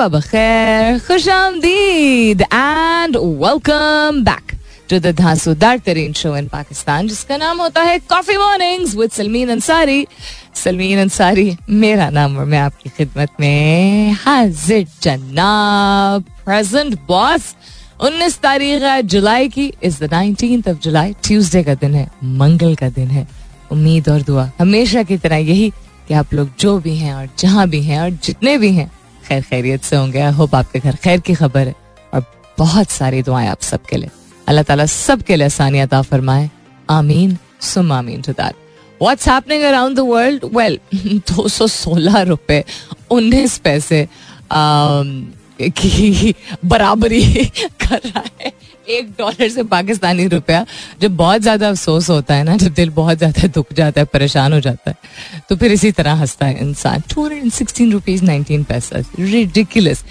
सुबह बखैर खुश आमदीद and welcome back to the धांसूदार तरीन शो इन पाकिस्तान जिसका नाम होता है coffee mornings with Salmeen Ansari Salmeen Ansari मेरा नाम और मैं आपकी खिदमत में हाजिर जनाब प्रेजेंट बॉस 19 तारीख है, जुलाई की is the 19th of July Tuesday का दिन है, मंगल का दिन है। उम्मीद और दुआ हमेशा की तरह यही कि आप लोग जो भी हैं और जहाँ भी हैं और जितने भी हैं खैर खैरियत से होंगे। आई होप आपके घर खैर की खबर है। और बहुत सारी दुआएँ आप सबके लिए। अल्लाह ताला सबके लिए आसानी अता फरमाए। आमीन। सुम आमीन to that what's happening around the world well दो सौ सोलह रुपये उन्नीस पैसे um, की बराबरी कर रहा है। एक डॉलर से पाकिस्तानी रुपया, जब बहुत ज़्यादा अफसोस होता है ना, जब दिल बहुत ज़्यादा दुख जाता है, परेशान हो जाता है तो फिर इसी तरह हंसता है इंसान। Two hundred and sixteen rupees nineteen paisa ridiculous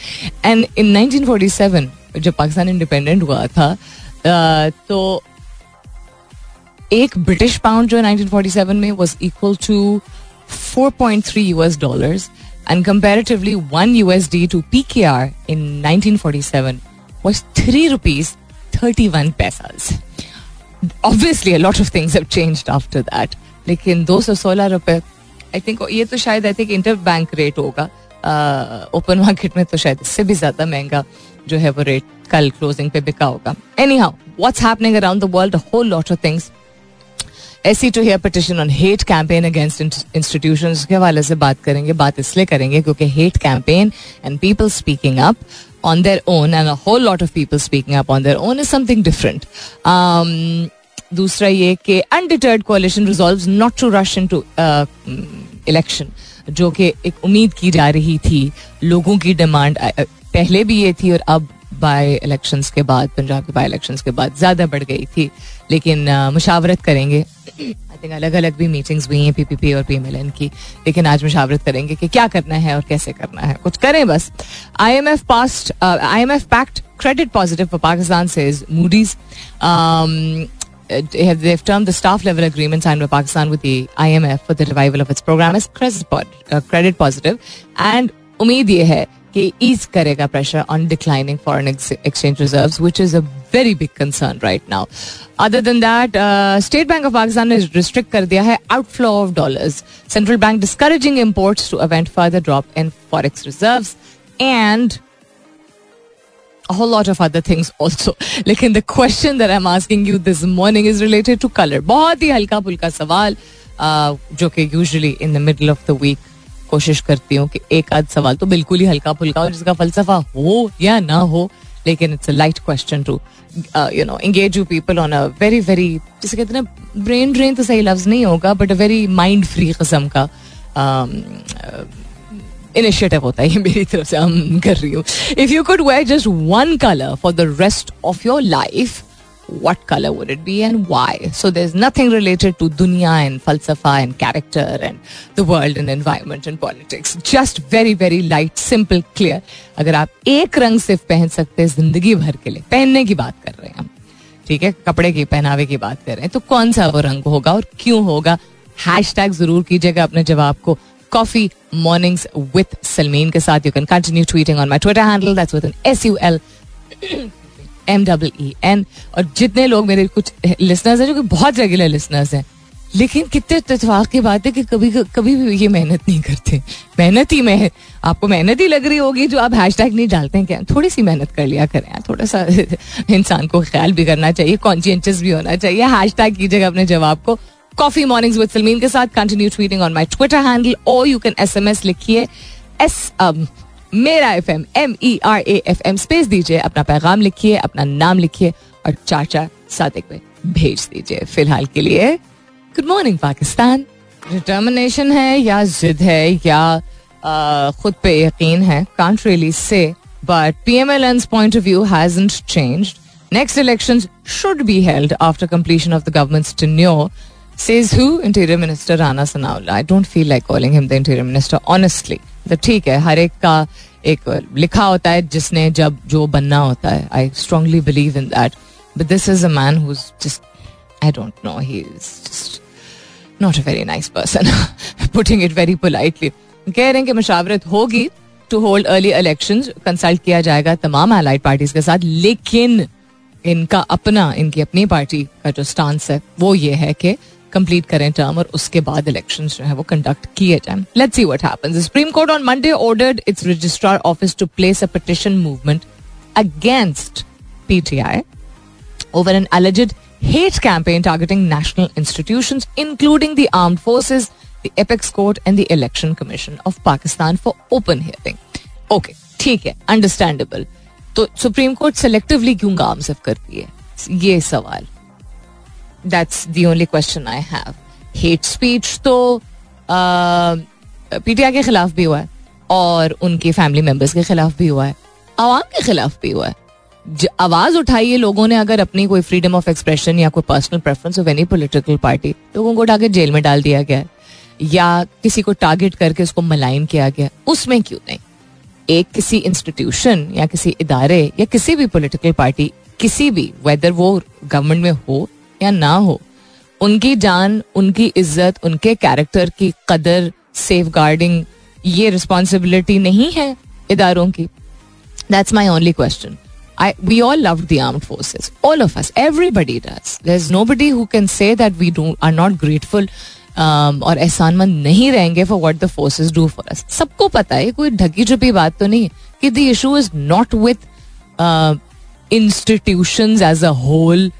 and in 1947 जब पाकिस्तान इंडिपेंडेंट हुआ था तो एक ब्रिटिश पाउंड जो 1947 में was equal to 4.3 US dollars and comparatively 1 USD to PKR in 1947 was 3 rupees 31 pesos. Obviously, a lot of things have changed after that. लेकिन 216 रुपए I think ये तो शायद I think inter bank rate होगा open market में तो शायद इससे भी ज़्यादा महँगा जो है वो रेट कल क्लोजिंग पे बिका होगा anyhow what's happening around the world whole lot of things SC to hear petition on hate campaign against institution के हवाले से बात करेंगे, बात इसलिए करेंगे क्योंकि hate campaign and people speaking up on their own and a whole lot of people speaking up on their own is something different दूसरा ये कि undeterred coalition resolves not to rush into election जो कि एक उम्मीद की जा रही थी, लोगों की डिमांड पहले भी ये थी और अब बाय इलेक्शंस के बाद, पंजाब के बाय इलेक्शंस के बाद ज़्यादा बढ़ गई थी। लेकिन मुशावरत करेंगे आई थिंक अलग अलग भी मीटिंग्स हुई हैं पीपीपी और पीएमएलएन की लेकिन आज मुशावरत करेंगे कि क्या करना है और कैसे करना है कुछ करें बस IMF past IMF pact credit positive for Pakistan, says Moody's. Um, they've termed the staff level agreement signed by Pakistan with the IMF for the revival of its program as credit positive. And उम्मीद ये है कि ease करेगा pressure on declining foreign exchange reserves which is a very big concern right now other than that state bank of Pakistan ने restrict कर दिया है outflow of dollars central bank discouraging imports to avert further drop in forex reserves and a whole lot of other things also. लेकिन the question that I'm asking you this morning is related to color. बहुत ही हल्का फुल्का सवाल जो कि usually in the middle of the week कोशिश करती हूँ कि एक आध सवाल तो बिल्कुल ही हल्का फुल्का हो, जिसका फलसफा हो या ना हो, लेकिन it's a light question to you know engage you people on a very very जिसे कहते हैं ब्रेन ड्रेन तो सही लफ्ज नहीं होगा but a very mind free कस्म का इनिशिएटिव होता है मेरी तरफ़ से, हम कर रही हूँ। If you could wear just one colour for the rest of your life what color would it be and why? So there's nothing related to dunya and falsafa and character and the world and environment and politics. Just very very light, simple, clear. अगर आप एक रंग सिर्फ़ पहन सकते हैं ज़िंदगी भर के लिए पहनने की बात कर रहे हैं हम। ठीक है? कपड़े की पहनावे की बात कर रहे हैं। तो कौन सा वो रंग होगा और क्यों होगा? हैश टैग ज़रूर कीजिएगा अपने जवाब को। कॉफ़ी मॉर्निंग्स विथ सलमीन के साथ। You can continue tweeting on my Twitter handle that's with N S U L M double E N और जितने लोग मेरे कुछ लिसनर्स हैं, जो कि बहुत रेगुलर लिसनर्स हैं, लेकिन कितने इतफाक की बात है कि कभी कभी भी ये मेहनत नहीं करते। मेहनत ही में आपको मेहनत ही लग रही होगी जो आप हैश टैग नहीं डालते हैं क्या थोड़ी सी मेहनत कर लिया करें। थोड़ा सा इंसान को ख्याल भी करना चाहिए कॉन्शियंशियस भी होना चाहिए। हैश टैग कीजिएगा अपने जवाब को। कॉफ़ी मॉर्निंग्स विद सलमीन के साथ continue tweeting on my Twitter handle और you can S M S लिखिए एस मेरा F M M E R A F M space दीजिए अपना पैगाम लिखिए अपना नाम लिखिए और चार सादिक में भेज दीजिए। फ़िलहाल के लिए गुड मॉर्निंग पाकिस्तान। डिटर्मिनेशन है या जिद है या खुद पे यकीन है? Can't really say but P M L N point of view hasn't changed Next elections should be held after completion of the government's tenure, says who? Interior Minister Rana Sanaula. I don't feel like calling him the Interior Minister, honestly. तो ठीक है हर एक का एक लिखा होता है जिसने जब जो बनना होता है I strongly believe in that but this is a man who just I don't know he is just not a very nice person putting it very politely कह रहे हैं कि मशावरत होगी to hold early election consult किया जाएगा तमाम allied parties के साथ लेकिन इनका अपना इनकी अपनी पार्टी का जो स्टांस है वो ये है कि कंप्लीट करें टर्म और उसके बाद इलेक्शन जो है वो कंडक्ट किए जाए। Let's see what happens supreme court on Monday ordered its registrar office to place a petition movement against PTI over an alleged hate campaign targeting national institutions including the armed forces the apex court and the election commission of Pakistan for open hearing okay ठीक है understandable तो supreme court selectively क्यों गाम सब करती है? ये सवाल. That's the only question I have hate speech तो पीटीआई के खिलाफ भी हुआ है, और उनके फैमिली मेंबर्स के खिलाफ भी हुआ है, आवाम के खिलाफ भी हुआ है। आवाज़ उठाई है लोगों ने अगर अपनी कोई फ्रीडम ऑफ़ एक्सप्रेशन या कोई personal preference of any political party लोगों को उठा के जेल में डाल दिया गया या किसी को टारगेट करके उसको मलाइन किया गया उसमें क्यों नहीं? एक किसी इंस्टीट्यूशन या किसी इदारे या किसी भी पॉलिटिकल पार्टी किसी भी वेदर वो गवर्नमेंट में हो या ना हो उनकी जान उनकी इज़्ज़त उनके कैरेक्टर की कदर सेफ़ गार्डिंग ये रिस्पॉन्सिबिलिटी नहीं है इदारों की that's my only question I, we all loved the armed forces. All of us. Everybody does. There's nobody who can say that we do are not grateful um, और एहसानमंद नहीं रहेंगे for what the forces do for us सबको पता है कोई ढकी छुपी बात तो नहीं कि the issue is not with institution as a whole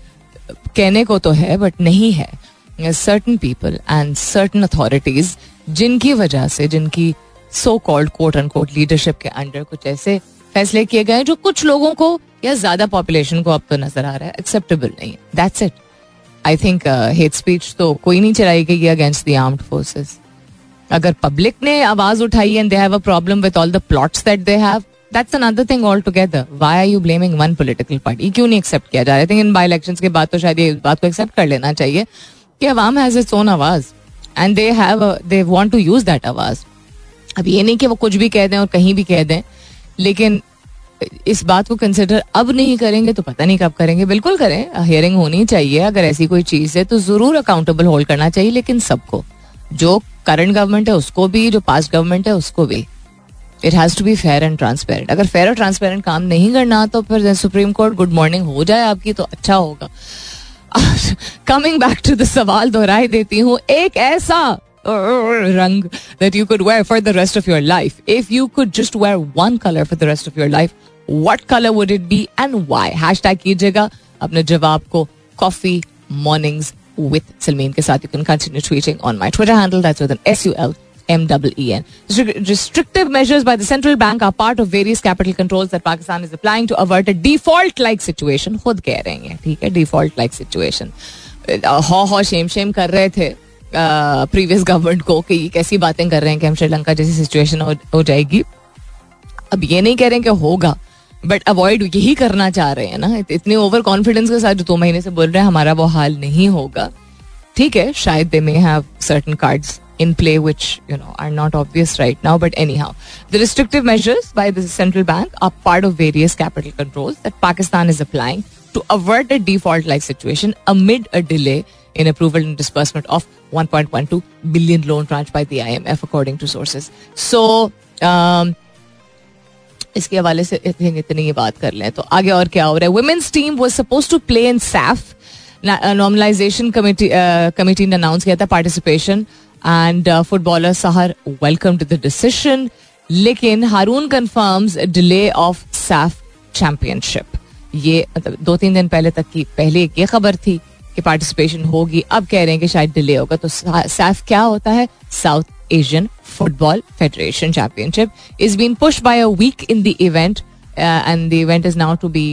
कहने को तो है बट नहीं है। Certain people and certain authorities जिनकी वजह से, जिनकी so called court and court leadership के अंडर कुछ ऐसे फैसले किए गए जो कुछ लोगों को या ज़्यादा पॉपुलेशन को अब तो नज़र आ रहा है एक्सेप्टेबल नहीं है। That's it I think hate speech तो कोई नहीं चलाई गई अगेंस्ट द आर्म्ड फोर्सेस अगर पब्लिक ने आवाज़ उठाई and they have a problem with all the plots that they have that's another thing all together why are you blaming one political party क्यों नहीं एक्सेप्ट किया जा रहा है? इन बाई इलेक्शन के बाद तो शायद ये बात को एक्सेप्ट कर लेना चाहिए कि अवाम हैज़ इट्स ओन आवाज़ and they have they want to use that आवाज़. अब ये नहीं कि वो कुछ भी कह दें और कहीं भी कह दें, लेकिन इस बात को कंसिडर अब नहीं करेंगे तो पता नहीं कब करेंगे. बिल्कुल करें. हियरिंग होनी चाहिए. अगर ऐसी कोई चीज़ है तो ज़रूर अकाउंटेबल होल्ड करना चाहिए, लेकिन सबको, जो करंट गवर्नमेंट है उसको भी, जो पास्ट गवर्नमेंट है उसको भी. It has to be fair and transparent अगर फेयर और ट्रांसपेरेंट काम नहीं करना तो फिर सुप्रीम कोर्ट गुड मॉर्निंग हो जाए आपकी तो अच्छा होगा। कमिंग बैक टू द दोहराई देती हूँ, एक ऐसा रंग that you could wear for the rest of your life if you could just wear one colour for the rest of your life what colour would it be and why hashtag कीजिएगा। अपने जवाब को coffee morning with Salmeen के साथ you can continue tweeting on my Twitter handle that's with N S U L L M E E N. Restrictive measures by the central bank are part of various capital controls that Pakistan is applying to avert a default-like खुद कह रहे हैं ठीक है default-like situation. हौ हौ shame shame कर रहे थे प्रीवियस गवर्नमेंट को कि कैसी बातें कर रहे हैं कि हम श्रीलंका जैसी सिचुएशन हो, हो जाएगी अब ये नहीं कह रहे हैं कि होगा बट अवॉइड यही करना चाह रहे हैं ना इतने ओवर कॉन्फिडेंस के साथ जो दो महीने से बोल रहे हैं हमारा वो हाल नहीं होगा ठीक है शायद they may have certain cards in play which you know are not obvious right now but anyhow the restrictive measures by the central bank are part of various capital controls that pakistan is applying to avert a default like situation amid a delay in approval and disbursement of 1.12 billion loan tranche by the IMF, according to sources. So, um, इसके हवाले से इतनी ही बात कर लें तो आगे और क्या हो रहा है women's team was suppose to play in SAFF normalization committee committee ने अनाउंस किया था participation and footballer Sahar welcome to the decision लेकिन Harun confirms delay of SAFF championship ये मतलब दो तीन दिन पहले तक की पहले एक ये खबर थी कि पार्टिसिपेशन होगी अब कह रहे हैं कि शायद डिले होगा तो सैफ क्या होता है South Asian football federation championship is been push by a week in the event and the event is now to be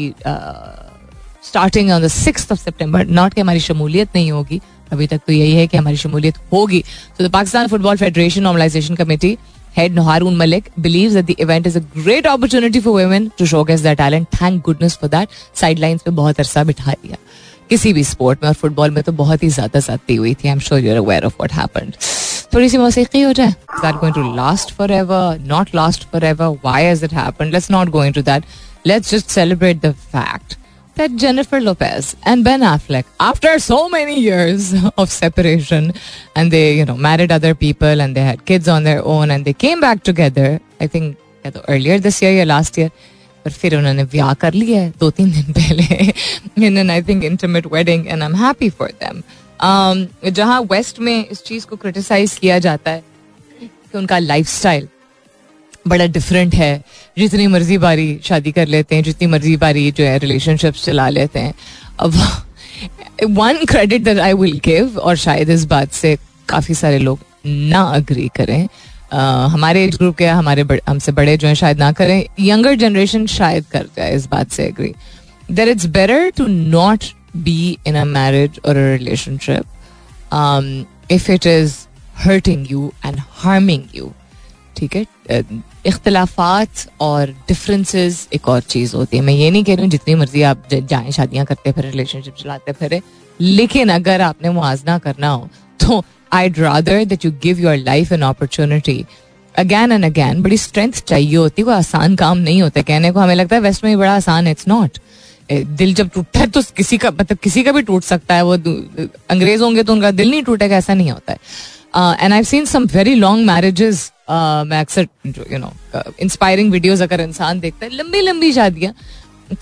starting on the six of September not कि हमारी शमूलियत नहीं होगी अभी तक तो यही है कि हमारी शमूलियत होगी। तो the Pakistan football federation normalisation committee head Harun Malik believes that the event is a great opportunity for women to showcase their talent. Thank goodness for that. Sidelines पे बहुत अरसा बिठा दिया। किसी भी स्पोर्ट में और फुटबॉल में तो बहुत ही ज़्यादा ज्यादती हुई थी। I am sure you're aware of what happened थोड़ी सी मौसीकी हो जाए। That going to last forever not last forever why has it happened let's not going to that let's just celebrate the fact that Jennifer Lopez and Ben Affleck, after so many years of separation, and they, you know, married other people and they had kids on their own and they came back together, I think earlier this year or last year, पर फिर उन्होंने ब्याह कर लिया है दो तीन दिन पहले in an I think intimate wedding and I am happy for them जहाँ वेस्ट में इस चीज को क्रिटिसाइज किया जाता है कि उनका लाइफ बड़ा डिफरेंट है। जितनी मर्ज़ी बारी शादी कर लेते हैं, जितनी मर्ज़ी बारी जो है रिलेशनशिप्स चला लेते हैं। अब one credit that I will give और शायद इस बात से काफ़ी सारे लोग ना अग्री करें। हमारे एज ग्रुप के हमारे हमसे बड़े जो हैं शायद ना करें। यंगर जनरेशन शायद कर जाए इस बात से agree there it's better to not be in a marriage और relationship if it is hurting you and harming you ठीक है? इख्तलाफात और डिफरेंसेस एक और चीज़ होती है। मैं ये नहीं कह रही हूँ, जितनी मर्ज़ी आप जाएँ शादियाँ करते फिर रिलेशनशिप चलाते फिर, लेकिन अगर आपने मुआजना करना हो तो I'd rather that you give your life an opportunity again and again बड़ी स्ट्रेंथ चाहिए होती, वो आसान काम नहीं होता। कहने को हमें लगता है वेस्ट में ही बड़ा आसान है इट्स नॉट दिल जब टूटता है तो किसी का मतलब किसी का भी टूट सकता है, वो अंग्रेज़ होंगे तो उनका दिल नहीं टूटेगा, ऐसा नहीं होता है। And I seen some very long marriages मैं अक्सर यू नो इंस्पायरिंग वीडियोज़ अगर इंसान देखता है लंबी लंबी शादियाँ,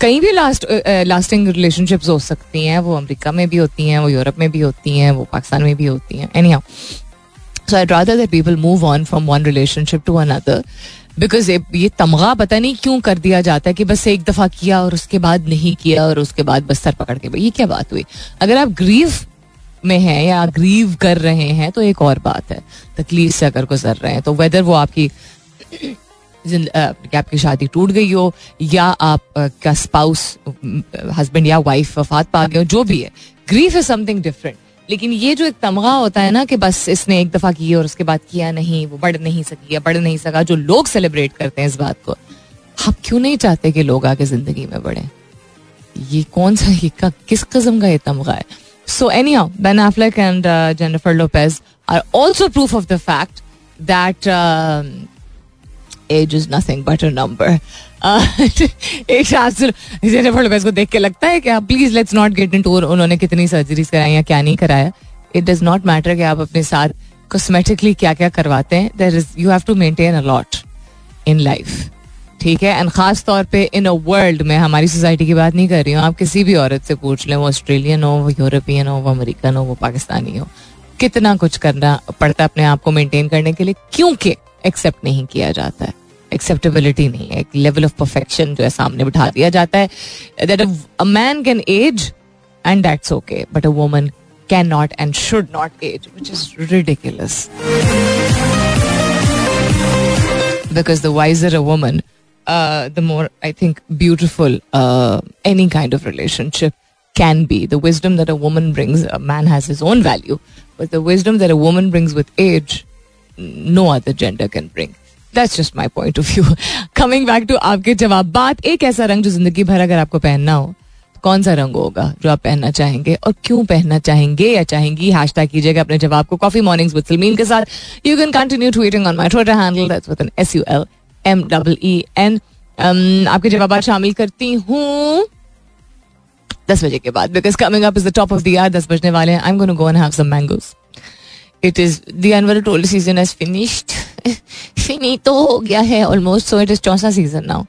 कहीं भी लास्ट लास्टिंग रिलेशनशिप्स हो सकती हैं, वो अमेरिका में भी होती हैं, वो यूरोप में भी होती हैं, वो पाकिस्तान में भी होती हैं any so I rather that people move on from one relationship to another because ये तमगा पता नहीं क्यों कर दिया जाता है कि बस एक दफ़ा किया और उसके बाद नहीं किया और उसके बाद बस सर पकड़ के, ये क्या बात हुई? अगर आप ग्रीव में हैं या ग्रीव कर रहे हैं तो एक और बात है तकलीफ़ से अगर गुजर रहे हैं तो वेदर वो आपकी कि आपकी शादी टूट गई हो या आप का स्पाउस हस्बैंड या वाइफ वफात पा गए हो जो भी है ग्रीफ इज़ समथिंग डिफरेंट लेकिन ये जो एक तमगा होता है ना कि बस इसने एक दफ़ा की और उसके बाद किया नहीं वो बढ़ नहीं सकी या बढ़ नहीं सका जो लोग सेलिब्रेट करते हैं इस बात को आप क्यों नहीं चाहते कि लोग आगे ज़िंदगी में बढ़े? ये कौन सा ये का, किस किस्म का ये तमगा है? So anyhow Ben Affleck and Jennifer Lopez are also proof of the fact that age is nothing but a number एक शास्त्र को देख के लगता है कि आप please let's not get into उन्होंने कितनी सर्जरीज कराई या क्या नहीं कराया। इट डज नॉट मैटर कि आप अपने साथ कॉस्मेटिकली क्या क्या करवाते हैं। There is you have to maintain a lot in life ठीक है? एंड खास तौर पे इन अ वर्ल्ड में हमारी सोसाइटी की बात नहीं कर रही हूँ। आप किसी भी औरत से पूछ लें वो ऑस्ट्रेलियन हो वो यूरोपियन हो वो अमेरिकन हो वो पाकिस्तानी हो कितना कुछ करना पड़ता है अपने आप को मेंटेन करने के लिए क्योंकि एक्सेप्ट नहीं किया जाता है। एक्सेप्टेबिलिटी नहीं है। एक लेवल ऑफ़ परफेक्शन जो है सामने बिठा दिया जाता है। That a man can age and that's okay but a woman can not and should not age which is ridiculous because the wiser a woman, uh, the more I think beautiful uh, any kind of relationship can be. The wisdom that a woman brings, a man has his own value, but the wisdom that a woman brings with age, no other gender can bring. That's just my point of view coming back to आपके जवाब बात एक ऐसा रंग जो जिंदगी भर अगर आपको पहनना हो तो कौन सा रंग होगा जो आप पहनना चाहेंगे और क्यों पहनना चाहेंगे या चाहेंगी हैश टैग कीजिएगा अपने जवाब को कॉफी मॉर्निंग्स विद सलमीन के साथ you can continue tweeting on my Twitter handle that's with N S U L M double E N आपके जवाब शामिल करती हूँ दस बजे के बाद because coming up is the top of the year दस बजने वाले हैं। I am going go and have some mangoes it is the told season has finished Finney तो हो गया है almost so it is Chausa season now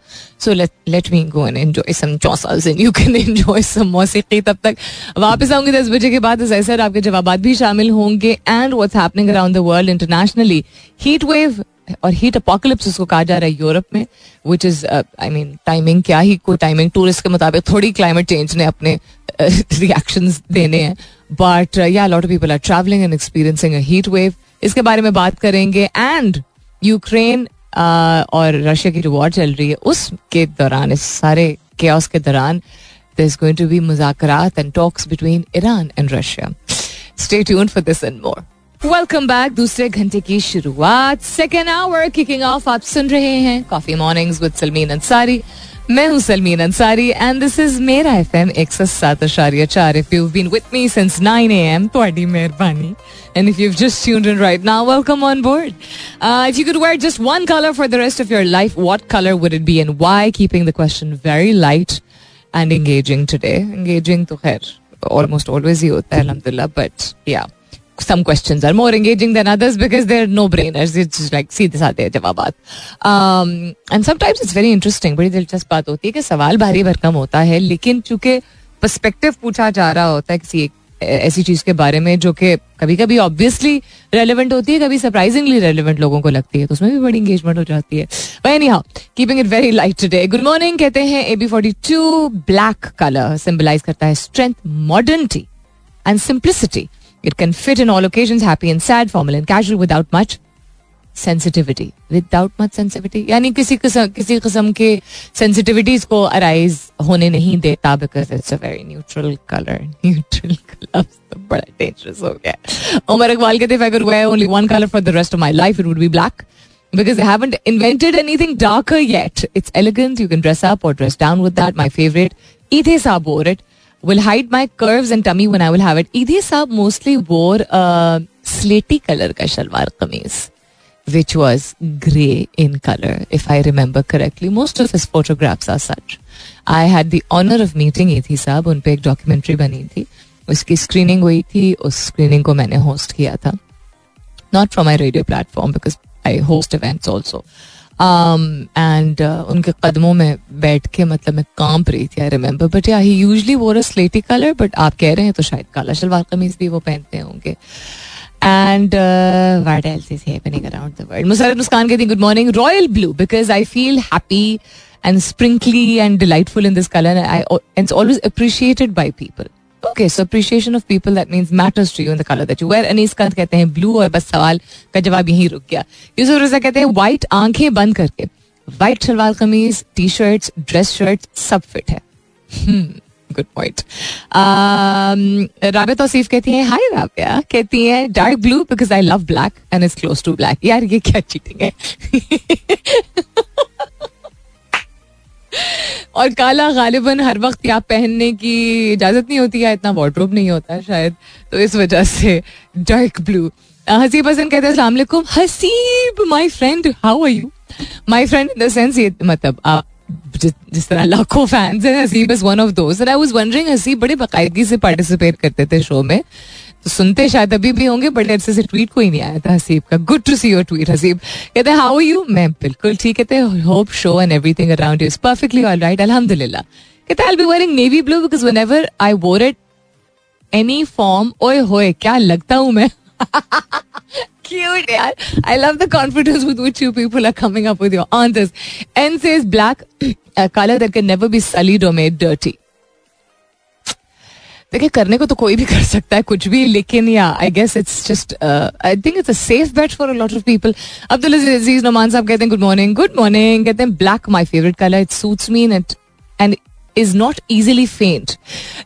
so let let me go and enjoy some Chausa season you can enjoy some मौसीकी तब तक। वापस आऊँगी दस बजे के बाद सर आपके जवाब भी शामिल होंगे। And what's happening around the world internationally heat wave और हीट अपोकलिप्स उसको कहा जा रहा है यूरोप में which is I mean timing क्या ही कोई टाइमिंग टूरिस्ट के मुताबिक थोड़ी क्लाइमेट चेंज ने अपने रिएक्शन uh, देने हैं बट या lot of people are travelling and experiencing a heat wave इसके बारे में बात करेंगे एंड यूक्रेन और रशिया की जो वॉर चल रही है उसके दौरान इस सारे के के दौरान there is going to be मुजाकरात and talks between Iran and Russia. Stay tuned for this and more. Welcome back दूसरे घंटे की शुरुआत. सेकेंड आवर किकिंग ऑफ़ आप सुन रहे हैं coffee mornings with Salmeen Ansari मैं हूँ Salmeen Ansari and this is मेरा एफ़ एम एक सौ सात अशारिया चार if you been with me since nine A M थोड़ी मेहरबानी. And if you just tuned in right now welcome on board if you could wear just one colour for the rest of your life what colour would it be and why keeping the question very light and engaging today engaging तो खैर almost always ही होता है, अलहमदुल्ला but या some questions are more engaging than others because they're no brainers. It's just like सीधे साधे जवाबात um, and sometimes it's very interesting बड़ी दिलचस्प बात होती है कि सवाल भारी भरकम होता है लेकिन चूँकि पर्सपेक्टिव पूछा जा रहा होता है किसी एक ऐसी चीज़ के बारे में जो कि कभी कभी ऑब्वियसली रेलिवेंट होती है कभी सरप्राइजिंगली रेलिवेंट लोगों को लगती है तो उसमें भी बड़ी इंगेजमेंट हो जाती है। Anyhow keeping it very light today good morning कहते हैं A B forty two black colour symbolise करता है strength modernity and simplicity It can fit in all occasions, happy and sad, formal and casual, without much sensitivity. Without much sensitivity. यानी किसी किस्म किसी किस्म के sensitivities को arise होने नहीं देता because it's a very neutral color. Neutral color तो बड़ा dangerous हो गया. उमर इकबाल कहते if I could wear only one color for the rest of my life, it would be black. Because they haven't invented anything darker yet. It's elegant. You can dress up or dress down with that. My favorite. Ithe Saab wore it will hide my curves and tummy when I will have it. Idhi Saab mostly wore a slaty color ka shalwar kameez, which was grey in color, if I remember correctly. Most of his photographs are such. I had the honor of meeting Idhi Saab. उन पे एक documentary बनी थी उसकी screening हुई थी उस screening को मैंने होस्ट किया था not from my radio platform because I host events also And um, uh, उनके कदमों में बैठ के मतलब मैं काँप रही थी आई रिमेम्बर बट या ही यूजली वो स्लेटी कलर बट आप कह रहे हैं तो शायद काला शलवार कमीज भी वो पहनते होंगे. And what else is happening around the world Musarrat Muskaan कहती good morning royal blue because I feel happy and sprinkly and delightful in this colour I and always appreciated by people okay so appreciation of people that means matters to you in the colour that you wear Anees Kant कहते हैं blue और बस सवाल का जवाब यहीं रुक गया। यूसुफ रजा कहते हैं व्हाइट आँखें बंद करके white shalwar kameez T shirt dress shirt सब फिट है। गुड पॉइंट राबिया तौसीफ कहती है हाय राबिया, कहती है dark blue because I love black and is close to black यार, ये क्या चीटिंग है? और काला गालिबन हर वक्त या पहनने की इजाज़त नहीं होती है इतना वार्ड्रोब नहीं होता शायद तो इस वजह से डार्क ब्लू हसीब हसन कहते हैं Haseeb my friend how are you my friend in the sense ये मतलब आप जिस तरह लाखों फैंस हैं, हसीब इज़ वन ऑफ़ दोस्त आई वाज वंडरिंग हसीब बड़े बाकायदगी से पार्टिसिपेट करते थे शो में। सुनते शायद अभी भी होंगे बट ऐसे से ट्वीट कोई नहीं आया था हसीब का good to see your tweet Haseeb कहते हैं हाउ यू मैं बिल्कुल ठीक कहते hope show and everything around is perfectly all right अल्हम्दुलिल्लाह कहते I be wearing navy blue because whenever I wore it any form ओए होए क्या लगता हूँ मैं cute, yaar. I love the confidence with which you people are coming up with your answers. N says black, a color that can never be sullied or made. देखिए करने को तो कोई भी कर सकता है कुछ भी लेकिन या I guess it's just I think it's a safe bet for a lot of people Abdul Aziz Noman साहब कहते हैं गुड मॉर्निंग गुड मॉर्निंग कहते हैं black my favourite colour it suits me it and is not easily faint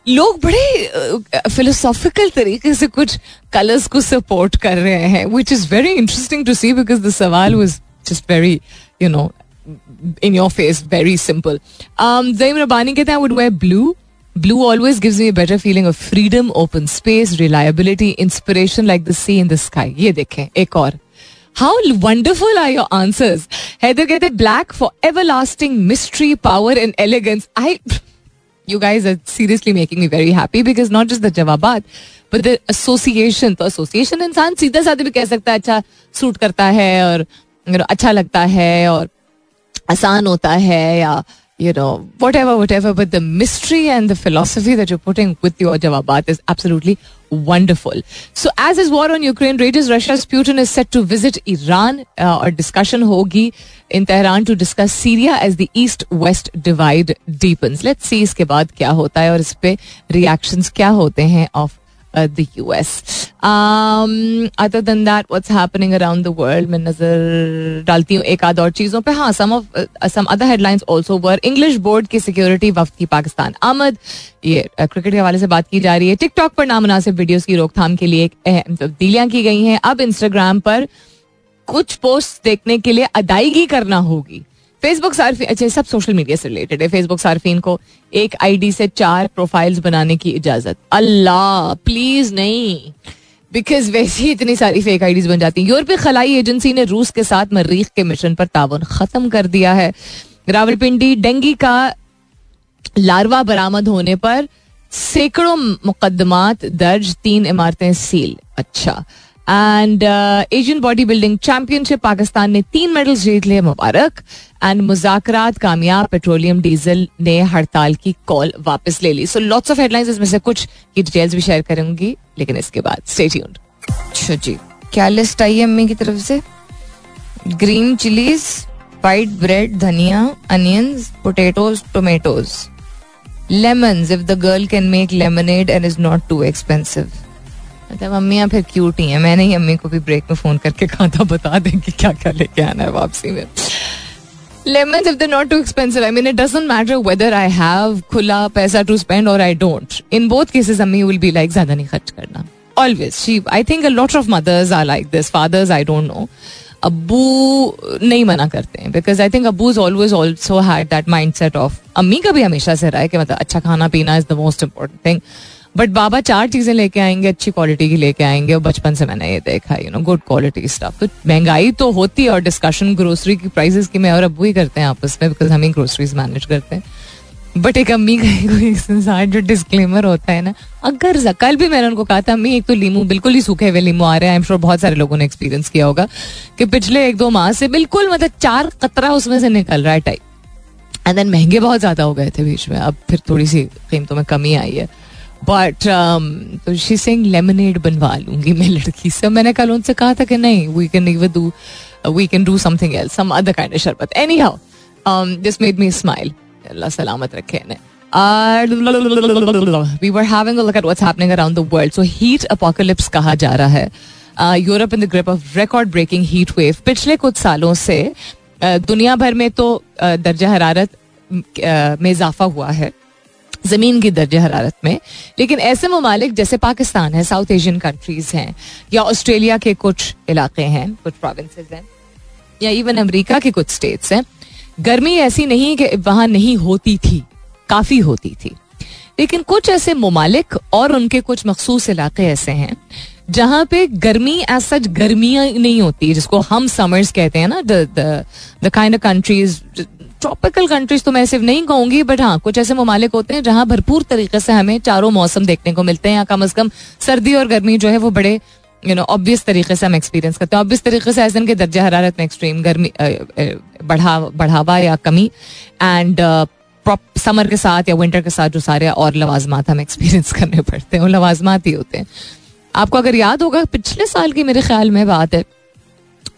लोग बड़े philosophical uh, तरीके से कुछ कलर्स को सपोर्ट कर रहे हैं which is very interesting to see because the सवाल was just very you know in your face very simple Zaeem Rabbani कहते हैं would wear blue Blue always gives me a better feeling of freedom, open space, reliability, inspiration like the sea in the sky. ये देखें एक और How wonderful are your answers? Heather कहते black for everlasting mystery, power and elegance. I you guys are seriously making me very happy because not just the जवाबात but the association तो association इंसान सीधा साधे भी कह सकता है अच्छा सूट करता है और you know, अच्छा लगता है और आसान होता है या you know, whatever, whatever. But the mystery and the philosophy that you're putting with your Jawabat is absolutely wonderful. So, as is war on Ukraine rages, Russia's Putin is set to visit Iran. Uh, or discussion hogi in Tehran to discuss Syria as the East-West divide deepens. Let's see इसके बाद क्या होता है और इस पे reactions क्या होते हैं of the US other than that what's happening around the world मैं नज़र डालती हूँ एक आध और चीज़ों पे। हाँ some some other headlines also were English board की सिक्योरिटी वफ्त की पाकिस्तान। आमद ये क्रिकेट के हवाले से बात की जा रही है। टिकटॉक पर नामनासिब वीडियोस की रोकथाम के लिए एक अहम तब्दीलियाँ की गई हैं। अब इंस्टाग्राम पर कुछ पोस्ट देखने के लिए अदायगी करना होगी। फेसबुक सार्फिन अच्छा सब सोशल मीडिया से रिलेटेड है। फेसबुक सार्फिन को एक आईडी से चार प्रोफाइल्स बनाने की इजाज़त। अल्लाह प्लीज़ नहीं। बिकॉज़ वैसे ही इतनी सारी फेक आईडीज बन जाती हैं। यूरोपीय खलाई एजेंसी ने रूस के साथ मरीख के मिशन पर ताउन खत्म कर दिया है। रावलपिंडी, डेंगी का लार्वा बरामद होने पर सैकड़ों मुकदमात दर्ज, तीन इमारतें सील। अच्छा। And Asian bodybuilding championship Pakistan ने तीन मेडल्स जीत लिए मुबारक एंड मुजाकरात कामयाब पेट्रोलियम डीजल ने हड़ताल की कॉल वापस ले ली सो लॉट्स ऑफ़ हेडलाइंस इसमें से कुछ की डिटेल्स भी शेयर करूँगी लेकिन इसके बाद अच्छा जी क्या लिस्ट आई है अम्मी की तरफ़ से ग्रीन चिलीज वाइट ब्रेड धनिया onions potatoes tomatoes lemon if the girl can make lemonade and is not too expensive मतलब अम्मियाँ फिर क्यूट ही हैं मैंने ही अम्मी को भी ब्रेक में फ़ोन करके कहा था बता दें कि क्या क्या लेके आना है वापसी में lemons if they're not too expensive i mean it doesn't matter whether i have खुला पैसा to spend or i don't in both cases अम्मी will be like ज़्यादा नहीं खर्च करना always she i think a lot of mothers are like this fathers i don't know अब्बू नहीं मना करते हैं बिकॉज़ आई थिंक अब्बू is always also had that mindset of अम्मी का भी हमेशा से रहा है कि मतलब अच्छा खाना पीना is the most important thing but बाबा चार चीज़ें लेके आएँगे, अच्छी क्वालिटी की लेके आएँगे, और बचपन से मैंने ये देखा you know good quality stuff तो महँगाई तो होती है और डिस्कशन ग्रोसरी की प्राइसेस की मैं और अबू ही करते हैं आपस में बिकॉज़ हम ही ग्रोसरीज मैनेज करते हैं. बट एक अम्मी का एक इंसान जो डिस्क्लेमर होता है ना, अगर कल भी मैंने उनको कहा था, अम्मी, एक तो लीमू बिल्कुल ही सूखे हुए लीमू आ रहे हैं आई एम श्योर बहुत सारे लोगों ने एक्सपीरियंस किया होगा, कि पिछले एक दो माह से बिल्कुल मतलब चार कतरा उसमें से निकल रहा है टाइप एंड देन महँगे बहुत ज़्यादा हो गए थे बीच में, अब फिर थोड़ी सी कीमतों में कमी आई है। बट शी सिंग लेमनेड बनवा लूँगी मैं लड़की से। मैंने कल उनसे कहा था कि नहीं we can even do we can do something else some other kind of शरबत. Anyhow this made me smile अल्लाह सलामत रखे इन्हें। We were having a look at what's happening around the world so heat apocalypse कहा जा रहा है। Europe in the grip of record breaking heat wave पिछले कुछ सालों से uh, दुनिया भर में तो uh, दर्जा हरारत uh, में इजाफा हुआ है। ज़मीन की दर्ज हरारत में। लेकिन ऐसे ममालिक, जैसे पाकिस्तान है, साउथ एशियन कंट्रीज़ हैं, या ऑस्ट्रेलिया के कुछ इलाके हैं, कुछ प्रोविंसेस हैं, या इवन अमेरिका के कुछ स्टेट्स हैं, गर्मी ऐसी नहीं कि वहाँ नहीं होती थी, काफ़ी होती थी। लेकिन कुछ ऐसे ममालिक और उनके कुछ मखसूस इलाके ऐसे हैं, जहाँ पे गर्मी एज सच गर्मियाँ नहीं होती, जिसको हम समर्स कहते हैं ना the kind of countries tropical countries तो मैं सिर्फ़ नहीं कहूँगी बट हाँ कुछ ऐसे ममालिक होते हैं जहाँ भरपूर तरीके से हमें चारों मौसम देखने को मिलते हैं। या कम अज कम सर्दी और गर्मी जो है वो बड़े यू नो ऑब्वियस तरीके से हम एक्सपीरियंस करते हैं। ऑब्वियस तरीके से ऐसे के दर्जा हरारत में एक्सट्रीम गर्मी बढ़ा, बढ़ावा या कमी। एंड समर के साथ या विंटर के साथ जो सारे और लवाजमात हम एक्सपीरियंस करने पड़ते हैं, वो लवाजमात ही होते हैं। आपको अगर याद होगा, पिछले साल की मेरे ख्याल में बात है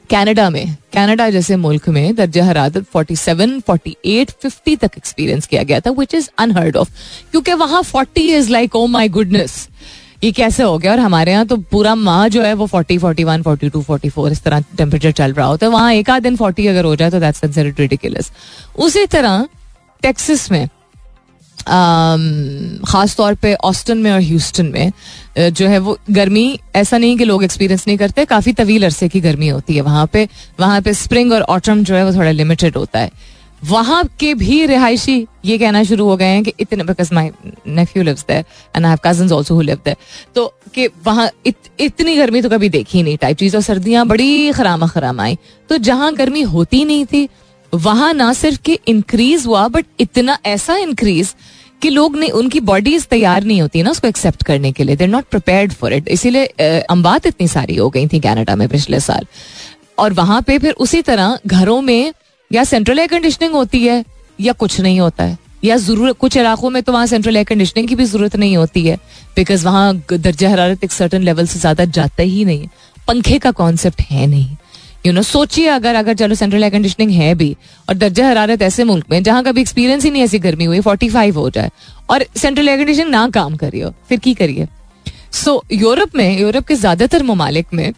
कनाडा में कनाडा जैसे मुल्क में दर्जा हरारत 47, 48, 50 तक एक्सपीरियंस किया गया था विच इज़ अनहर्ड ऑफ़ क्योंकि वहाँ 40 is like oh my goodness ये कैसे हो गया? और हमारे यहाँ तो पूरा माह जो है वो 40, 41, 42, 44 इस तरह टेम्परेचर चल रहा होता है। वहाँ एक आध दिन 40 अगर हो जाए तो दैट्स कंसिडर्ड रिडिकुलस उसी तरह टेक्सिस में ख़ास तौर ऑस्टन में और ह्यूस्टन में जो है वो गर्मी ऐसा नहीं कि लोग एक्सपीरियंस नहीं करते काफ़ी तवील अरसे की गर्मी होती है। वहाँ पे वहाँ पे स्प्रिंग और ऑटम जो है वो थोड़ा लिमिटेड होता है। वहाँ के भी रिहायशी ये कहना शुरू हो गए हैं कि इतने because my nephew lives and I have cousins also who live तो कि वहाँ इत, इतनी गर्मी तो कभी देखी नहीं टाइप चीज़। और सर्दियाँ बड़ी खरामा खराम आई। तो जहाँ गर्मी होती नहीं थी वहाँ ना सिर्फ़ कि इंक्रीज हुआ बट इतना ऐसा इंक्रीज कि लोग नहीं, उनकी बॉडीज तैयार नहीं होती ना उसको एक्सेप्ट करने के लिए। They're not prepared for it इसीलिए अम्बात इतनी सारी हो गई थी कैनेडा में पिछले साल। और वहाँ पे फिर उसी तरह घरों में या सेंट्रल एयर कंडीशनिंग होती है या कुछ नहीं होता है। या ज़रूरत कुछ इलाकों में तो वहाँ सेंट्रल एयर कंडीशनिंग की भी ज़रूरत नहीं होती है। बिकॉज़ वहाँ दर्जा हरारत एक सर्टन लेवल से ज़्यादा जाता ही नहीं पंखे का कॉन्सेप्ट है नहीं। यू नो सोचिए अगर अगर चलो सेंट्रल एयर कंडीशनिंग है भी, और दर्जा हरारत ऐसे मुल्क में, जहाँ कभी एक्सपीरियंस ही नहीं ऐसी गर्मी हुई फोर्टी फाइव हो जाए, और सेंट्रल एयर कंडीशनिंग ना काम करिए फिर की करिए? सो यूरोप में, यूरोप के ज़्यादातर ममालिक में,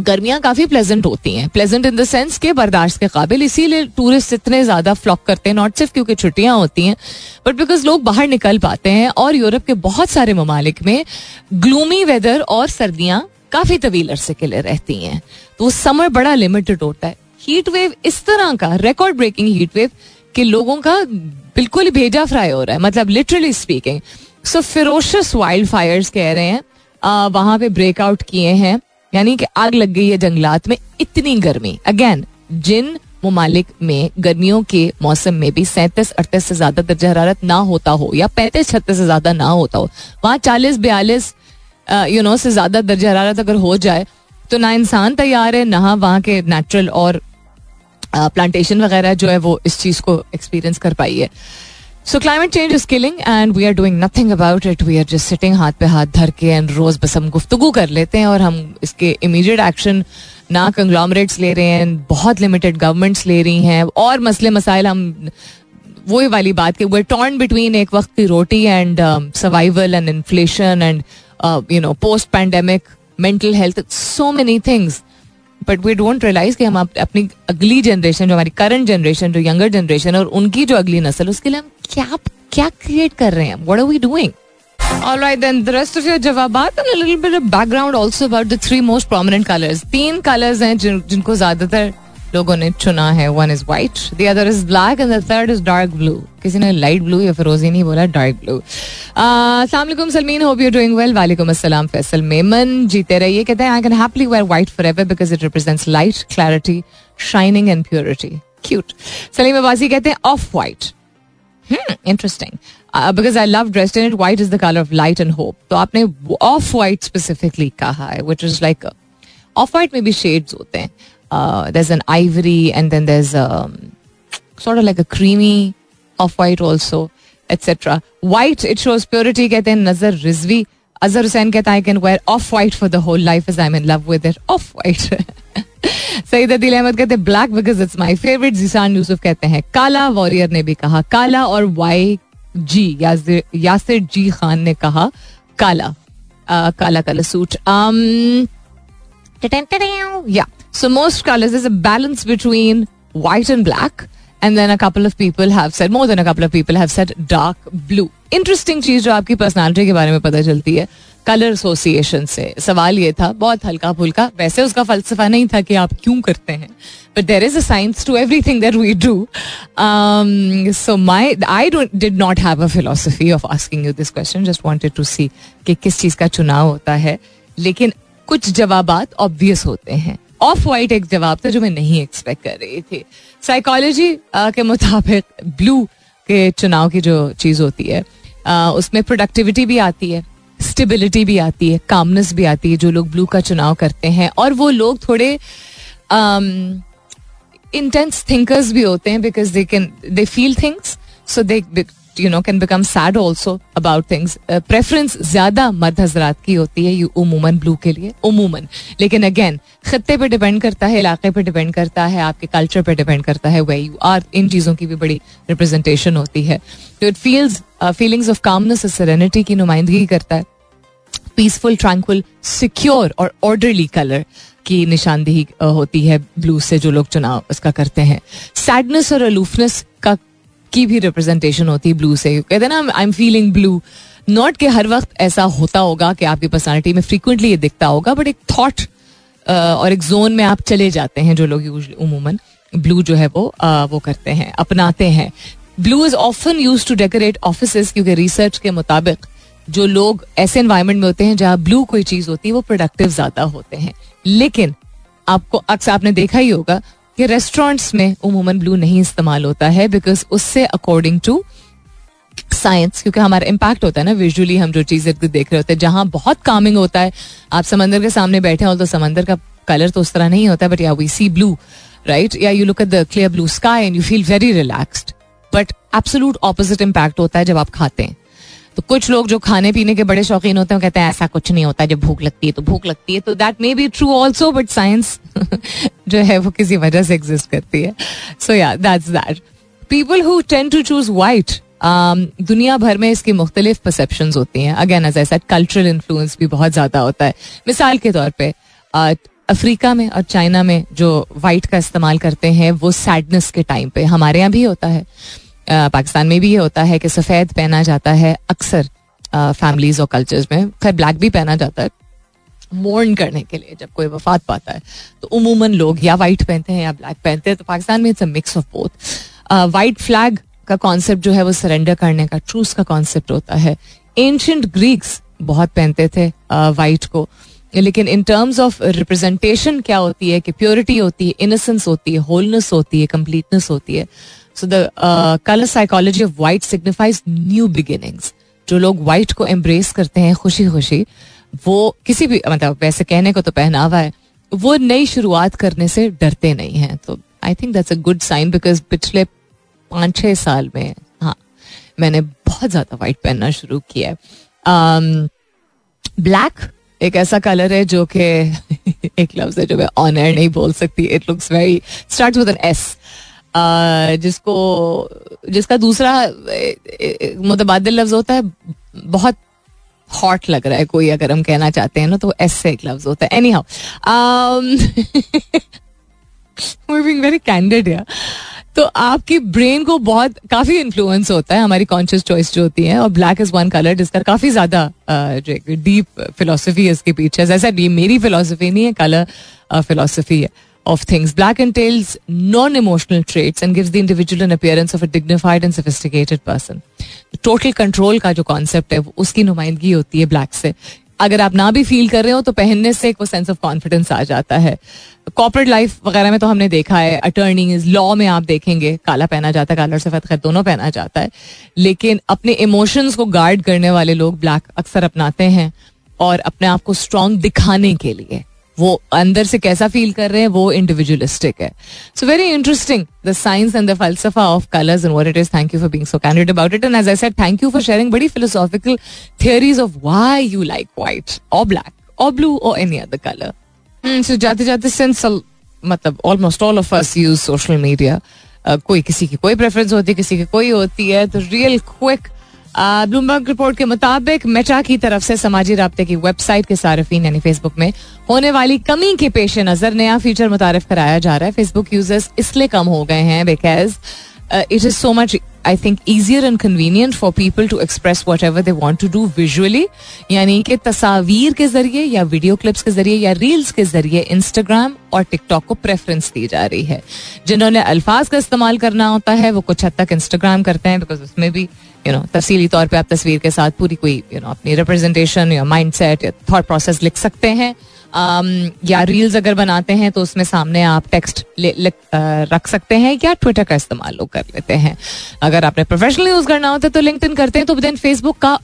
गर्मियाँ काफ़ी प्लेजेंट होती हैं। प्लेजेंट इन द सेंस के बर्दाश्त के काबिल, इसीलिए टूरिस्ट इतने ज़्यादा फ्लॉक करते हैं नॉट सिर्फ़ क्योंकि छुट्टियाँ होती हैं बट बिकॉज़ लोग बाहर निकल पाते हैं, और यूरोप के बहुत सारे ममालिक में ग्लूमी वेदर और सर्दियाँ काफ़ी तवील अरसे के लिए रहती हैं। तो वो समर बड़ा लिमिटेड होता है। हीट वेव इस तरह का रिकॉर्ड ब्रेकिंग हीट वेव कि लोगों का बिल्कुल भेजा फ्राई हो रहा है। मतलब literally speaking so ferocious wild fires कह रहे हैं वहाँ पे ब्रेकआउट किए हैं। यानी कि आग लग गई है जंगलात में, इतनी गर्मी। अगेन जिन ममालिक में गर्मियों के मौसम में भी सैंतीस, अड़तीस से ज़्यादा दर्जा हरारत ना होता हो, या पैंतीस, छत्तीस से ज़्यादा ना होता हो, वहाँ चालीस, बयालीस यू नो से ज़्यादा दर्जा हरारत अगर हो जाए तो ना इंसान तैयार है, ना वहाँ के नेचुरल और प्लांटेशन वगैरह जो है वो इस चीज़ को एक्सपीरियंस कर पाई है। So climate change is killing and we are doing nothing about it we are just sitting हाथ पे हाथ धर के एंड रोज बस हम गुफ्तगु कर लेते हैं और हम इसके इमीडिएट एक्शन ना कंग्लॉमरेट्स ले रहे हैं बहुत लिमिटेड गवर्नमेंट्स ले रही हैं। और मसले मसाइल हम वही वाली बात कि वे टॉर्न बिटवीन एक वक्त की रोटी and survival and inflation and you know post pandemic mental health so many things but we don't realise कि हम अपनी अगली जनरेशन जो हमारी करंट जनरेशन जो यंगर जनरेशन और उनकी जो अगली नस्ल उसके लिए हम क्या क्या क्रिएट कर रहे हैं? What are we doing All right, then the rest of your जवाबात and a little bit of background also about the three most prominent colors. तीन colors हैं जिन, जिनको ज़्यादातर लोगों ने चुना है one is white the other is black and the third is dark blue किसी ने लाइट ब्लू या फिरोजी नहीं बोला डार्क ब्लू अस्सलाम Salmeen hope you doing well वालेकुम अस्सलाम फैसल मेमन जीते रहिए। कहते हैं I can happily wear white forever because it represents light clarity shining and purity cute Saleem Abbasi कहते हैं off white interesting because I love dressed in it white is the colour of light and hope तो आपने off white specifically कहा है which is like off white में भी shades होते हैं। Uh, there's an ivory and then there's um, sort of like a creamy off white also etc white it shows purity. कहते हैं नज़र रिजवी अजहर हुसैन कहता है can wear off white for the whole life is I am in love with it off white Saeed Adeel Ahmed कहते हैं black because it's my favourite Zeeshan Yousuf कहते हैं काला वॉरियर ने भी कहा काला और वाई जी यासिर जी खान ने कहा काला uh, काला कलर सूट um, या So most colors, there's a balance between white and black. And then a couple of people have said, more than a couple of people have said dark blue. Interesting चीज़ जो आपकी personality के बारे में पता चलती है कलर एसोसिएशन से सवाल ये था बहुत हल्का फुल्का वैसे उसका फलसफा नहीं था कि आप क्यों करते हैं but there is a science to everything that we do so my I did not have a philosophy of asking you this question just wanted to see कि किस चीज़ का चुनाव होता है लेकिन कुछ जवाब ऑब्वियस होते हैं। ऑफ़ वाइट एक जवाब था जो मैं नहीं एक्सपेक्ट कर रही थी। साइकोलॉजी के मुताबिक ब्लू के चुनाव की जो चीज़ होती है उसमें प्रोडक्टिविटी भी आती है स्टेबिलिटी भी आती है कामनेस भी आती है, जो लोग ब्लू का चुनाव करते हैं। और वो लोग थोड़े इंटेंस थिंकर्स भी होते हैं because they can they feel things so they you know can become sad also about things preference ज़्यादा मर्द हजरात की होती है यू उमूमन ब्लू के लिए उमूमन लेकिन अगेन खत्ते पे डिपेंड करता है इलाके पे डिपेंड करता है आपके कल्चर पे डिपेंड करता है वे यू आर इन चीज़ों की भी बड़ी रिप्रेजेंटेशन होती है तो it feels feelings of calmness serenity की नुमाइंदगी करता है पीसफुल ट्रैंकुल सिक्योर और ऑर्डरली कलर की निशानदेही होती है ब्लू से जो लोग चुनाव उसका करते हैं सैडनेस और अलूफनेस का भी रिप्रेजेंटेशन होती है ब्लू से। कहते हैं ना I am feeling blue not के हर वक्त ऐसा होता होगा कि आपकी पर्सनालिटी में फ्रीक्वेंटली ये दिखता होगा बट एक थॉट और एक जोन में आप चले जाते हैं जो लोग उमूमन ब्लू जो है वो वो करते हैं, अपनाते हैं। Blue is often used to decorate office क्योंकि रिसर्च के मुताबिक जो लोग ऐसे एनवायरमेंट में होते हैं जहाँ ब्लू कोई चीज़ होती है, वो प्रोडक्टिव ज़्यादा होते हैं। लेकिन आपको अक्सर आपने देखा ही होगा कि रेस्टोरेंट्स में उमूमन ब्लू नहीं इस्तेमाल होता है बिकॉज़ उससे अकॉर्डिंग टू साइंस क्योंकि हमारा इम्पैक्ट होता है ना विजुअली हम जो चीज़ें देख रहे होते हैं, जहाँ बहुत कामिंग होता है। आप समंदर के सामने बैठे हो तो समंदर का कलर तो उस तरह नहीं होता बट या वी सी ब्लू राइट या you look at the clear blue sky and you feel very relaxed but absolute opposite impact होता है जब आप खाते हैं। तो कुछ लोग जो खाने पीने के बड़े शौकीन होते हैं कहते हैं, ऐसा कुछ नहीं होता, जब भूख लगती है तो भूख लगती है। तो that may be true also but science जो है वो किसी वजह से एग्जिस्ट करती है। So yeah that's that people who tend to choose white दुनिया भर में इसकी मुख्तलिफ़ परसेप्शन होती हैं। अगेन एज ऐसा कल्चरल इन्फ्लुएंस भी बहुत ज़्यादा होता है। मिसाल के तौर पर अफ्रीका में और चाइना में जो वाइट का इस्तेमाल करते हैं, वो सैडनेस के टाइम पे हमारे यहाँ भी होता है। पाकिस्तान में भी ये होता है कि सफ़ेद पहना जाता है अक्सर फैमिलीज़ और कल्चर्स में। खैर ब्लैक भी पहना जाता है मोर्न करने के लिए जब कोई वफात पाता है। तो उमूमन लोग या वाइट पहनते हैं या ब्लैक पहनते हैं तो पाकिस्तान में it's a mix of both white flag का कॉन्सेप्ट जो है वो सरेंडर करने का ट्रूस का कॉन्सेप्ट होता है। एंशंट ग्रीक्स बहुत पहनते थे वाइट uh, को। लेकिन इन टर्म्स ऑफ़ रिप्रेजेंटेशन क्या होती है कि प्योरिटी होती है इनोसेंस होती है होलनेस होती है कंप्लीटनेस होती है। So the colour psychology of white signifies new beginnings जो लोग वाइट को एम्ब्रेस करते हैं खुशी खुशी वो किसी भी मतलब वैसे कहने को तो पहनावा है वो नई शुरुआत करने से डरते नहीं हैं। तो I think that's a good sign because पिछले पाँच छः साल में हाँ मैंने बहुत ज़्यादा वाइट पहनना शुरू किया है। ब्लैक um, एक ऐसा कलर है जो कि एक लफ्ज है जो मैं ऑन एयर नहीं बोल सकती। It looks very start with an S जिसको, जिसका दूसरा मुतबाद लफ्ज होता है, बहुत हॉट लग रहा है कोई अगर हम कहना चाहते हैं ना तो एस से एक लफ्ज होता है. एनी हाउ वेरी कैंडेड या तो आपकी ब्रेन को बहुत, काफ़ी इन्फ्लुएंस होता है, हमारी कॉन्शियस चॉइस जो होती है, और ब्लैक इज़ वन कलर जिसका काफ़ी ज़्यादा जो एक डीप फिलोसफी इसके पीछे. जैसा मेरी फिलोसफी नहीं है कलर फिलोसफी है. Of things. Black entails non-emotional traits and gives the individual an appearance of a dignified and sophisticated person. Total control का जो कॉन्सेप्ट है उसकी नुमाइंदगी होती है ब्लैक से अगर आप ना भी फील कर रहे हो तो पहनने से एक वो सेंस ऑफ़ कॉन्फिडेंस आ जाता है कॉर्पोरेट लाइफ वगैरह में तो हमने देखा है अटर्नी लॉ में आप देखेंगे, काला पहना जाता है, काला और सफ़ेद, खैर, दोनों पहना जाता है लेकिन अपने इमोशंस को गार्ड करने वाले लोग ब्लैक अक्सर अपनाते हैं और अपने आप को स्ट्रांग दिखाने के लिए वो अंदर से कैसा फील कर रहे हैं, वो इंडिविजुअलिस्टिक है। So very interesting the science and the फलसफा of colours and what it is thank you for being so candid about it and as I said thank you for sharing बड़ी philosophical theories of why you like white और black और blue और any other colour so जाते जाते since मतलब almost all of us use social media कोई किसी की कोई प्रेफरेंस होती है किसी की कोई होती है तो रियल क्विक ब्लूमबर्ग रिपोर्ट के मुताबिक मेटा की तरफ़ से समाजी रबते की वेबसाइट के सार्फिन, यानी फेसबुक में, होने वाली कमी के पेश नज़र नया फीचर मुतारफ कराया जा रहा है। फेसबुक यूज़र्स इसलिए कम हो गए हैं because it is so much I think easier and convenient for people to express whatever they want to do visually यानी कि तस्वीर के ज़रिए या वीडियो क्लिप्स के ज़रिए या रील्स के ज़रिए इंस्टाग्राम और टिकटॉक को प्रेफरेंस दी जा रही है। जिन्होंने अल्फाज का इस्तेमाल करना होता है, वो कुछ हद तक इंस्टाग्राम करते हैं बिकॉज़ उसमें भी यू नो तफसीली तौर पर आप तस्वीर के साथ पूरी कोई यू नो अपनी रिप्रेजेंटेशन या माइंड सेट या थॉट प्रोसेस लिख सकते हैं। या रील्स अगर बनाते हैं तो उसमें सामने आप टेक्स्ट रख सकते हैं या ट्विटर का इस्तेमाल लोग कर लेते हैं। अगर आपने प्रोफेशनल यूज़ करना होता है तो लिंक करते हैं तो देन फेसबुक का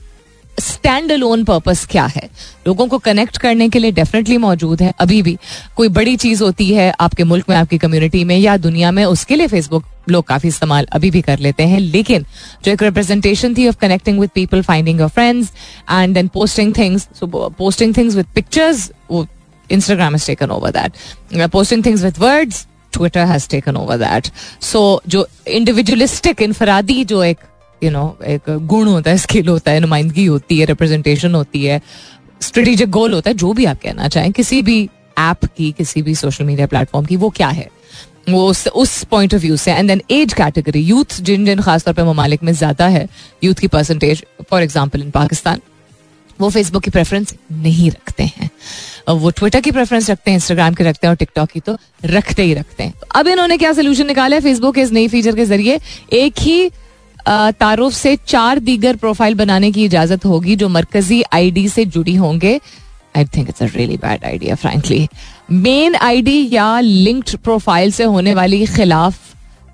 स्टैंड अलोन पर्पस क्या है? लोगों को कनेक्ट करने के लिए डेफिनेटली मौजूद है। अभी भी कोई बड़ी चीज़ होती है आपके मुल्क में, आपकी कम्युनिटी में या दुनिया में, उसके लिए फेसबुक लोग काफ़ी इस्तेमाल अभी भी कर लेते हैं। लेकिन जो एक रिप्रेजेंटेशन थी of connecting with people finding your friends and then posting things posting things with pictures वो Instagram has taken over that posting things with words Twitter has taken over that so जो individualistic इनफरादी जो एक you know एक गुण होता है skill होता है, नुमाइंदगी होती है रिप्रेजेंटेशन होती है स्ट्रेटेजिक गोल होता है, जो भी आप कहना चाहें, किसी भी ऐप की, किसी भी सोशल मीडिया प्लेटफॉर्म की, वो क्या है? वो उस उस पॉइंट ऑफ़ व्यू से। And then as category youth जिन जिन, खासतौर पर ममालिक में ज़्यादा है यूथ की percentage for example in Pakistan वो फेसबुक की प्रेफरेंस नहीं रखते हैं। वो ट्विटर की प्रेफरेंस रखते हैं इंस्टाग्राम की रखते हैं और टिकटॉक की तो रखते ही रखते हैं। अब इन्होंने क्या सोल्यूशन निकाला? है फेसबुक इस नई फीचर के ज़रिए एक ही तारुफ से चार दीगर प्रोफ़ाइल बनाने की इजाज़त होगी जो मरकजी आईडी से जुड़ी होंगे। I think it's a really bad idea frankly main ID या लिंक्ड प्रोफ़ाइल से होने वाली खिलाफ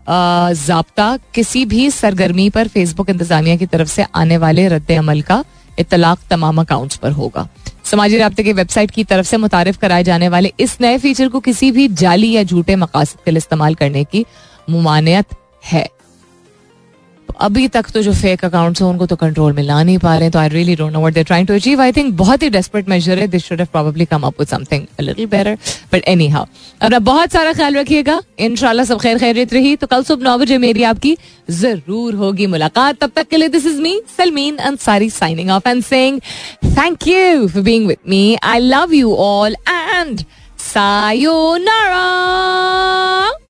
जबता किसी भी सरगर्मी पर फेसबुक इंतजामिया की तरफ़ से आने वाले रद्द अमल का इतलाक तमाम अकाउंट्स पर होगा। समाजी रबते की वेबसाइट की तरफ़ से मुतारफ कराए जाने वाले इस नए फीचर को किसी भी जाली या झूठे मकासद के लिए इस्तेमाल करने की ममानियत है। अभी तक तो जो फेक अकाउंट्स हैं, उनको तो कंट्रोल में ला नहीं पा रहे तो I really don't know what they trying to achieve I think बहुत ही डेस्परेट मेजर है this should have probably come up with something a little better but anyhow अपना बहुत सारा ख्याल रखिएगा। इंशाल्लाह सब खैर खैरियत रही। तो कल सुबह नौ बजे मेरी आपकी ज़रूर होगी मुलाकात। तब तक के लिए this is me Salmeen Ansari signing off and saying thank you for being with me I love you all and sayonara!